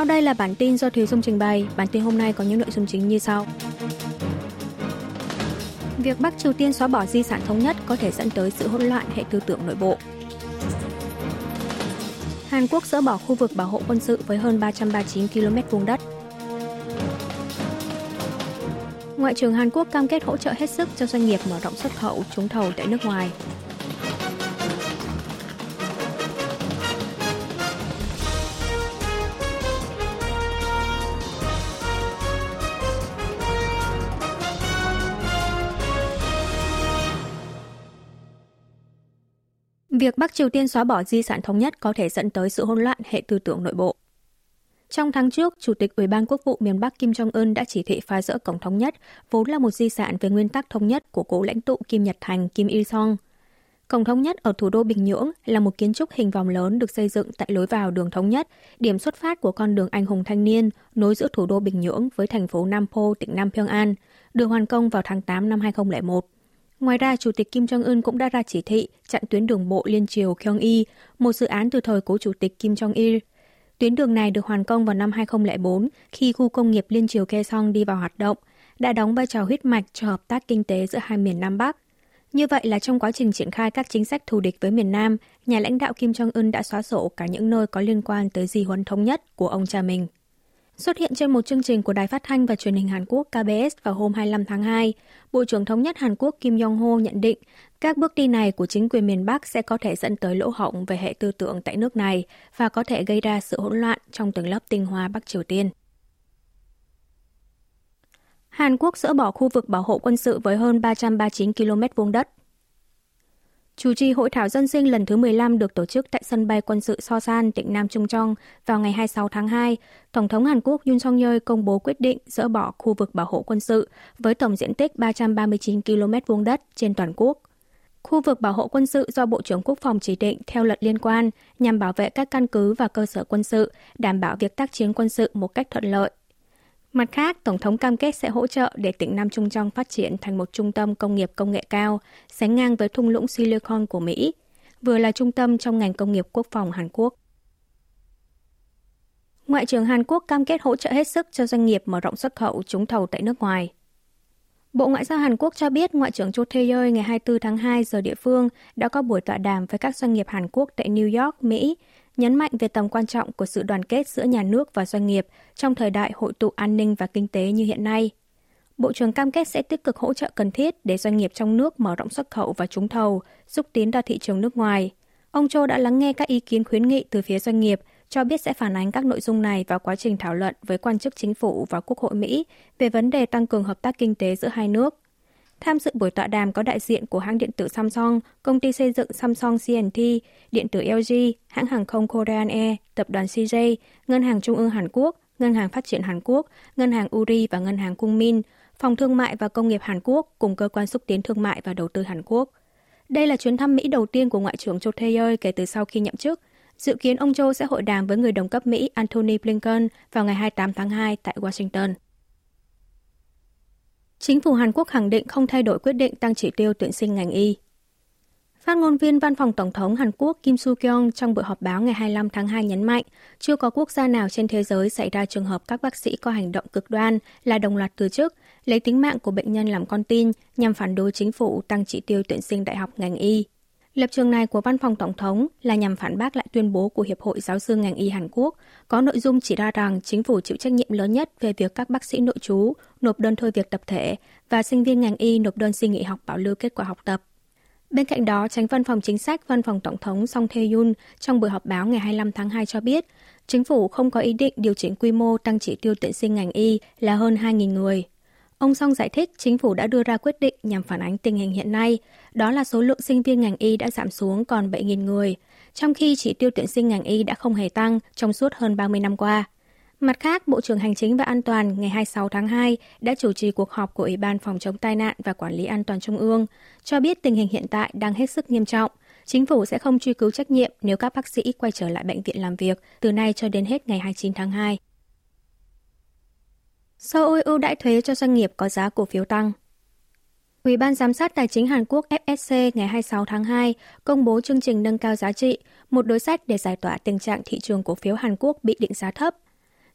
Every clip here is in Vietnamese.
Sau đây là bản tin do Thúy Dung trình bày. Bản tin hôm nay có những nội dung chính như sau. Việc Bắc Triều Tiên xóa bỏ di sản thống nhất có thể dẫn tới sự hỗn loạn hệ tư tưởng nội bộ. Hàn Quốc dỡ bỏ khu vực bảo hộ quân sự với hơn 339 km vuông đất. Ngoại trưởng Hàn Quốc cam kết hỗ trợ hết sức cho doanh nghiệp mở rộng xuất khẩu trúng thầu tại nước ngoài. Việc Bắc Triều Tiên xóa bỏ di sản thống nhất có thể dẫn tới sự hỗn loạn hệ tư tưởng nội bộ. Trong tháng trước, Chủ tịch Ủy ban Quốc vụ miền Bắc Kim Jong-un đã chỉ thị phá rỡ Cổng Thống Nhất, vốn là một di sản về nguyên tắc thống nhất của cố lãnh tụ Kim Nhật Thành Kim Il-sung. Cổng Thống Nhất ở thủ đô Bình Nhưỡng là một kiến trúc hình vòng lớn được xây dựng tại lối vào đường Thống Nhất, điểm xuất phát của con đường anh hùng thanh niên nối giữa thủ đô Bình Nhưỡng với thành phố Nam Po, tỉnh Nam Pyongan, được hoàn công vào tháng 8 năm 2001. Ngoài ra, Chủ tịch Kim Jong-un cũng đã ra chỉ thị chặn tuyến đường bộ liên triều Kyong-i, một dự án từ thời cố Chủ tịch Kim Jong-il. Tuyến đường này được hoàn công vào năm 2004 khi khu công nghiệp liên triều Kaesong đi vào hoạt động, đã đóng vai trò huyết mạch cho hợp tác kinh tế giữa hai miền Nam Bắc. Như vậy là trong quá trình triển khai các chính sách thù địch với miền Nam, nhà lãnh đạo Kim Jong-un đã xóa sổ cả những nơi có liên quan tới di huấn thống nhất của ông cha mình. Xuất hiện trên một chương trình của Đài Phát thanh và Truyền hình Hàn Quốc KBS vào hôm 25 tháng 2, Bộ trưởng Thống nhất Hàn Quốc Kim Yong-ho nhận định các bước đi này của chính quyền miền Bắc sẽ có thể dẫn tới lỗ hổng về hệ tư tưởng tại nước này và có thể gây ra sự hỗn loạn trong tầng lớp tinh hoa Bắc Triều Tiên. Hàn Quốc dỡ bỏ khu vực bảo hộ quân sự với hơn 339 km vuông đất Chủ trì hội thảo dân sinh lần thứ 15 được tổ chức tại sân bay quân sự Sosan, tỉnh Nam Trung Trong vào ngày 26 tháng 2, Tổng thống Hàn Quốc Yoon song yeol công bố quyết định dỡ bỏ khu vực bảo hộ quân sự với tổng diện tích 339 km vuông đất trên toàn quốc. Khu vực bảo hộ quân sự do Bộ trưởng Quốc phòng chỉ định theo luật liên quan nhằm bảo vệ các căn cứ và cơ sở quân sự, đảm bảo việc tác chiến quân sự một cách thuận lợi Mặt khác, Tổng thống cam kết sẽ hỗ trợ để tỉnh Nam Trung Trong phát triển thành một trung tâm công nghiệp công nghệ cao, sánh ngang với thung lũng Silicon của Mỹ, vừa là trung tâm trong ngành công nghiệp quốc phòng Hàn Quốc. Ngoại trưởng Hàn Quốc cam kết hỗ trợ hết sức cho doanh nghiệp mở rộng xuất khẩu trúng thầu tại nước ngoài. Bộ Ngoại giao Hàn Quốc cho biết Ngoại trưởng Cho Tae-yeol ngày 24 tháng 2 giờ địa phương đã có buổi tọa đàm với các doanh nghiệp Hàn Quốc tại New York, Mỹ nhấn mạnh về tầm quan trọng của sự đoàn kết giữa nhà nước và doanh nghiệp trong thời đại hội tụ an ninh và kinh tế như hiện nay. Bộ trưởng cam kết sẽ tích cực hỗ trợ cần thiết để doanh nghiệp trong nước mở rộng xuất khẩu và trúng thầu, xúc tiến ra thị trường nước ngoài. Ông Châu đã lắng nghe các ý kiến khuyến nghị từ phía doanh nghiệp, cho biết sẽ phản ánh các nội dung này vào quá trình thảo luận với quan chức chính phủ và Quốc hội Mỹ về vấn đề tăng cường hợp tác kinh tế giữa hai nước. Tham dự buổi tọa đàm có đại diện của hãng điện tử Samsung, công ty xây dựng Samsung CNT, điện tử LG, hãng hàng không Korean Air, tập đoàn CJ, Ngân hàng Trung ương Hàn Quốc, Ngân hàng Phát triển Hàn Quốc, Ngân hàng Uri và Ngân hàng Cung Min, Phòng Thương mại và Công nghiệp Hàn Quốc cùng Cơ quan xúc tiến thương mại và đầu tư Hàn Quốc. Đây là chuyến thăm Mỹ đầu tiên của Ngoại trưởng Cho Taylor kể từ sau khi nhậm chức. Dự kiến ông Cho sẽ hội đàm với người đồng cấp Mỹ Antony Blinken vào ngày 28 tháng 2 tại Washington. Chính phủ Hàn Quốc khẳng định không thay đổi quyết định tăng chỉ tiêu tuyển sinh ngành y. Phát ngôn viên Văn phòng Tổng thống Hàn Quốc Kim Soo-kyung trong buổi họp báo ngày 25 tháng 2 nhấn mạnh, chưa có quốc gia nào trên thế giới xảy ra trường hợp các bác sĩ có hành động cực đoan là đồng loạt từ chức, lấy tính mạng của bệnh nhân làm con tin nhằm phản đối chính phủ tăng chỉ tiêu tuyển sinh đại học ngành y. Lập trường này của Văn phòng Tổng thống là nhằm phản bác lại tuyên bố của Hiệp hội Giáo sư ngành y Hàn Quốc, có nội dung chỉ ra rằng chính phủ chịu trách nhiệm lớn nhất về việc các bác sĩ nội trú nộp đơn thôi việc tập thể và sinh viên ngành y nộp đơn xin nghỉ học bảo lưu kết quả học tập. Bên cạnh đó, tránh văn phòng chính sách Văn phòng Tổng thống Song Tae-yun trong buổi họp báo ngày 25 tháng 2 cho biết, chính phủ không có ý định điều chỉnh quy mô tăng chỉ tiêu tuyển sinh ngành y là hơn 2.000 người. Ông Song giải thích chính phủ đã đưa ra quyết định nhằm phản ánh tình hình hiện nay, đó là số lượng sinh viên ngành y đã giảm xuống còn 7.000 người, trong khi chỉ tiêu tuyển sinh ngành y đã không hề tăng trong suốt hơn 30 năm qua. Mặt khác, Bộ trưởng Hành chính và An toàn ngày 26 tháng 2 đã chủ trì cuộc họp của Ủy ban Phòng chống tai nạn và Quản lý An toàn Trung ương, cho biết tình hình hiện tại đang hết sức nghiêm trọng. Chính phủ sẽ không truy cứu trách nhiệm nếu các bác sĩ quay trở lại bệnh viện làm việc từ nay cho đến hết ngày 29 tháng 2. Seoul ưu đãi thuế cho doanh nghiệp có giá cổ phiếu tăng. Ủy ban Giám sát Tài chính Hàn Quốc FSC ngày 26 tháng 2 công bố chương trình nâng cao giá trị, một đối sách để giải tỏa tình trạng thị trường cổ phiếu Hàn Quốc bị định giá thấp.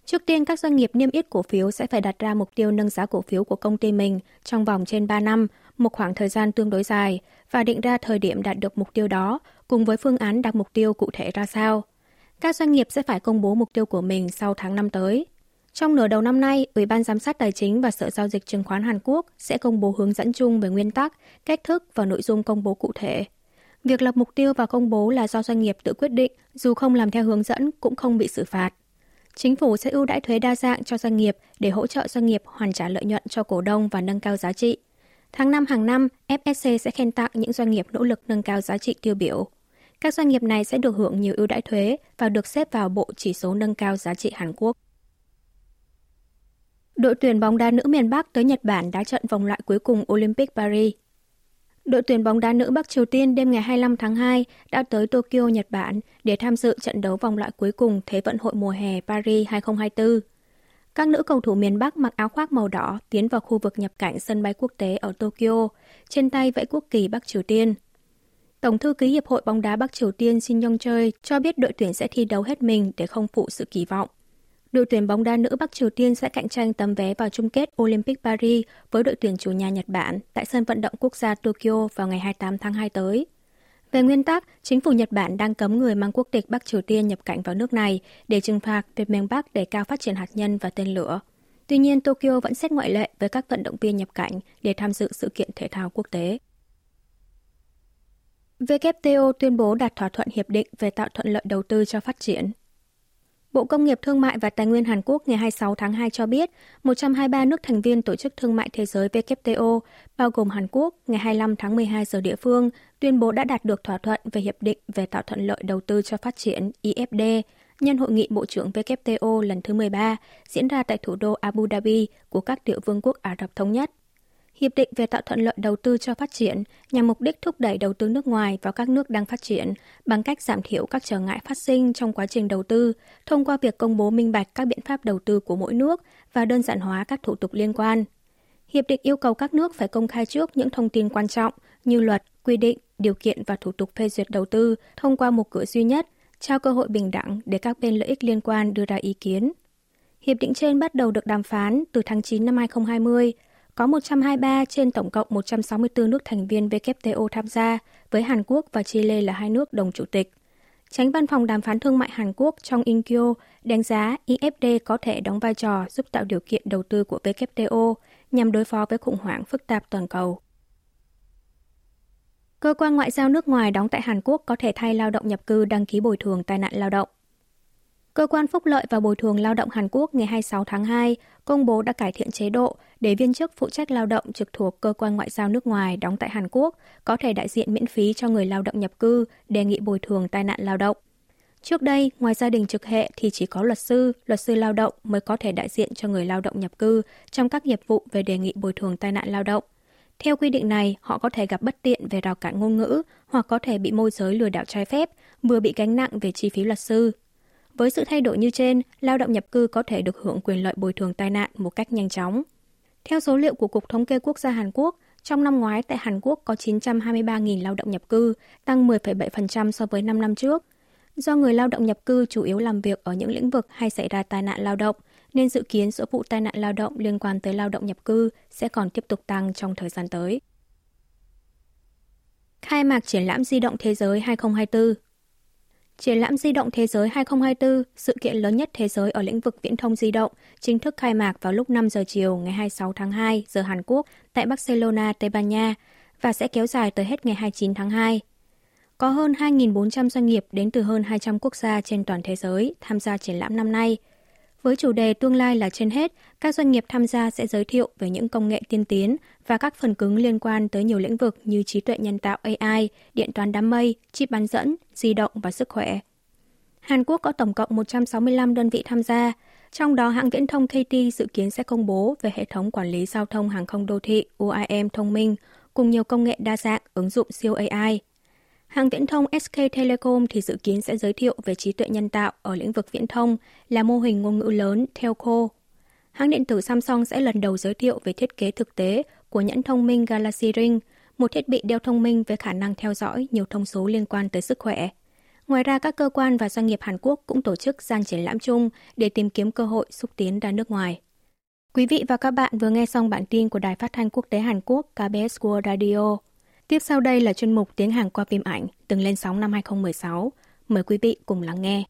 Trước tiên, các doanh nghiệp niêm yết cổ phiếu sẽ phải đặt ra mục tiêu nâng giá cổ phiếu của công ty mình trong vòng trên 3 năm, một khoảng thời gian tương đối dài, và định ra thời điểm đạt được mục tiêu đó, cùng với phương án đặt mục tiêu cụ thể ra sao. Các doanh nghiệp sẽ phải công bố mục tiêu của mình sau tháng năm tới. Trong nửa đầu năm nay, Ủy ban Giám sát Tài chính và Sở Giao dịch Chứng khoán Hàn Quốc sẽ công bố hướng dẫn chung về nguyên tắc, cách thức và nội dung công bố cụ thể. Việc lập mục tiêu và công bố là do doanh nghiệp tự quyết định, dù không làm theo hướng dẫn cũng không bị xử phạt. Chính phủ sẽ ưu đãi thuế đa dạng cho doanh nghiệp để hỗ trợ doanh nghiệp hoàn trả lợi nhuận cho cổ đông và nâng cao giá trị. Tháng 5 hàng năm, FSC sẽ khen tặng những doanh nghiệp nỗ lực nâng cao giá trị tiêu biểu. Các doanh nghiệp này sẽ được hưởng nhiều ưu đãi thuế và được xếp vào bộ chỉ số nâng cao giá trị Hàn Quốc. Đội tuyển bóng đá nữ miền Bắc tới Nhật Bản đã trận vòng loại cuối cùng Olympic Paris. Đội tuyển bóng đá nữ Bắc Triều Tiên đêm ngày 25 tháng 2 đã tới Tokyo, Nhật Bản để tham dự trận đấu vòng loại cuối cùng Thế vận hội mùa hè Paris 2024. Các nữ cầu thủ miền Bắc mặc áo khoác màu đỏ tiến vào khu vực nhập cảnh sân bay quốc tế ở Tokyo, trên tay vẫy quốc kỳ Bắc Triều Tiên. Tổng thư ký Hiệp hội bóng đá Bắc Triều Tiên Shin Yong Choi cho biết đội tuyển sẽ thi đấu hết mình để không phụ sự kỳ vọng. Đội tuyển bóng đá nữ Bắc Triều Tiên sẽ cạnh tranh tấm vé vào chung kết Olympic Paris với đội tuyển chủ nhà Nhật Bản tại sân vận động quốc gia Tokyo vào ngày 28 tháng 2 tới. Về nguyên tắc, chính phủ Nhật Bản đang cấm người mang quốc tịch Bắc Triều Tiên nhập cảnh vào nước này để trừng phạt việc miền Bắc để cao phát triển hạt nhân và tên lửa. Tuy nhiên, Tokyo vẫn xét ngoại lệ với các vận động viên nhập cảnh để tham dự sự kiện thể thao quốc tế. WTO tuyên bố đạt thỏa thuận hiệp định về tạo thuận lợi đầu tư cho phát triển. Bộ Công nghiệp Thương mại và Tài nguyên Hàn Quốc ngày 26 tháng 2 cho biết 123 nước thành viên Tổ chức Thương mại Thế giới WTO, bao gồm Hàn Quốc, ngày 25 tháng 12 giờ địa phương, tuyên bố đã đạt được thỏa thuận về Hiệp định về tạo thuận lợi đầu tư cho phát triển IFD nhân hội nghị Bộ trưởng WTO lần thứ 13 diễn ra tại thủ đô Abu Dhabi của các tiểu vương quốc Ả Rập Thống Nhất. Hiệp định về tạo thuận lợi đầu tư cho phát triển nhằm mục đích thúc đẩy đầu tư nước ngoài vào các nước đang phát triển bằng cách giảm thiểu các trở ngại phát sinh trong quá trình đầu tư thông qua việc công bố minh bạch các biện pháp đầu tư của mỗi nước và đơn giản hóa các thủ tục liên quan. Hiệp định yêu cầu các nước phải công khai trước những thông tin quan trọng như luật, quy định, điều kiện và thủ tục phê duyệt đầu tư thông qua một cửa duy nhất, trao cơ hội bình đẳng để các bên lợi ích liên quan đưa ra ý kiến. Hiệp định trên bắt đầu được đàm phán từ tháng 9 năm 2020 có 123 trên tổng cộng 164 nước thành viên WTO tham gia, với Hàn Quốc và Chile là hai nước đồng chủ tịch. Tránh văn phòng đàm phán thương mại Hàn Quốc trong Inkyo đánh giá IFD có thể đóng vai trò giúp tạo điều kiện đầu tư của WTO nhằm đối phó với khủng hoảng phức tạp toàn cầu. Cơ quan ngoại giao nước ngoài đóng tại Hàn Quốc có thể thay lao động nhập cư đăng ký bồi thường tai nạn lao động. Cơ quan Phúc lợi và Bồi thường Lao động Hàn Quốc ngày 26 tháng 2 công bố đã cải thiện chế độ để viên chức phụ trách lao động trực thuộc cơ quan ngoại giao nước ngoài đóng tại Hàn Quốc có thể đại diện miễn phí cho người lao động nhập cư đề nghị bồi thường tai nạn lao động. Trước đây, ngoài gia đình trực hệ thì chỉ có luật sư, luật sư lao động mới có thể đại diện cho người lao động nhập cư trong các nghiệp vụ về đề nghị bồi thường tai nạn lao động. Theo quy định này, họ có thể gặp bất tiện về rào cản ngôn ngữ hoặc có thể bị môi giới lừa đảo trái phép, vừa bị gánh nặng về chi phí luật sư, với sự thay đổi như trên, lao động nhập cư có thể được hưởng quyền lợi bồi thường tai nạn một cách nhanh chóng. Theo số liệu của Cục Thống kê Quốc gia Hàn Quốc, trong năm ngoái tại Hàn Quốc có 923.000 lao động nhập cư, tăng 10,7% so với 5 năm trước. Do người lao động nhập cư chủ yếu làm việc ở những lĩnh vực hay xảy ra tai nạn lao động, nên dự kiến số vụ tai nạn lao động liên quan tới lao động nhập cư sẽ còn tiếp tục tăng trong thời gian tới. Khai mạc triển lãm di động thế giới 2024 Triển lãm di động thế giới 2024, sự kiện lớn nhất thế giới ở lĩnh vực viễn thông di động, chính thức khai mạc vào lúc 5 giờ chiều ngày 26 tháng 2 giờ Hàn Quốc tại Barcelona, Tây Ban Nha và sẽ kéo dài tới hết ngày 29 tháng 2. Có hơn 2.400 doanh nghiệp đến từ hơn 200 quốc gia trên toàn thế giới tham gia triển lãm năm nay – với chủ đề tương lai là trên hết, các doanh nghiệp tham gia sẽ giới thiệu về những công nghệ tiên tiến và các phần cứng liên quan tới nhiều lĩnh vực như trí tuệ nhân tạo AI, điện toán đám mây, chip bán dẫn, di động và sức khỏe. Hàn Quốc có tổng cộng 165 đơn vị tham gia, trong đó hãng viễn thông KT dự kiến sẽ công bố về hệ thống quản lý giao thông hàng không đô thị UIM thông minh cùng nhiều công nghệ đa dạng ứng dụng siêu AI. Hãng viễn thông SK Telecom thì dự kiến sẽ giới thiệu về trí tuệ nhân tạo ở lĩnh vực viễn thông là mô hình ngôn ngữ lớn Telco. Hãng điện tử Samsung sẽ lần đầu giới thiệu về thiết kế thực tế của nhẫn thông minh Galaxy Ring, một thiết bị đeo thông minh với khả năng theo dõi nhiều thông số liên quan tới sức khỏe. Ngoài ra, các cơ quan và doanh nghiệp Hàn Quốc cũng tổ chức gian triển lãm chung để tìm kiếm cơ hội xúc tiến ra nước ngoài. Quý vị và các bạn vừa nghe xong bản tin của Đài Phát thanh Quốc tế Hàn Quốc KBS World Radio. Tiếp sau đây là chuyên mục tiếng Hàn qua phim ảnh, từng lên sóng năm 2016. Mời quý vị cùng lắng nghe.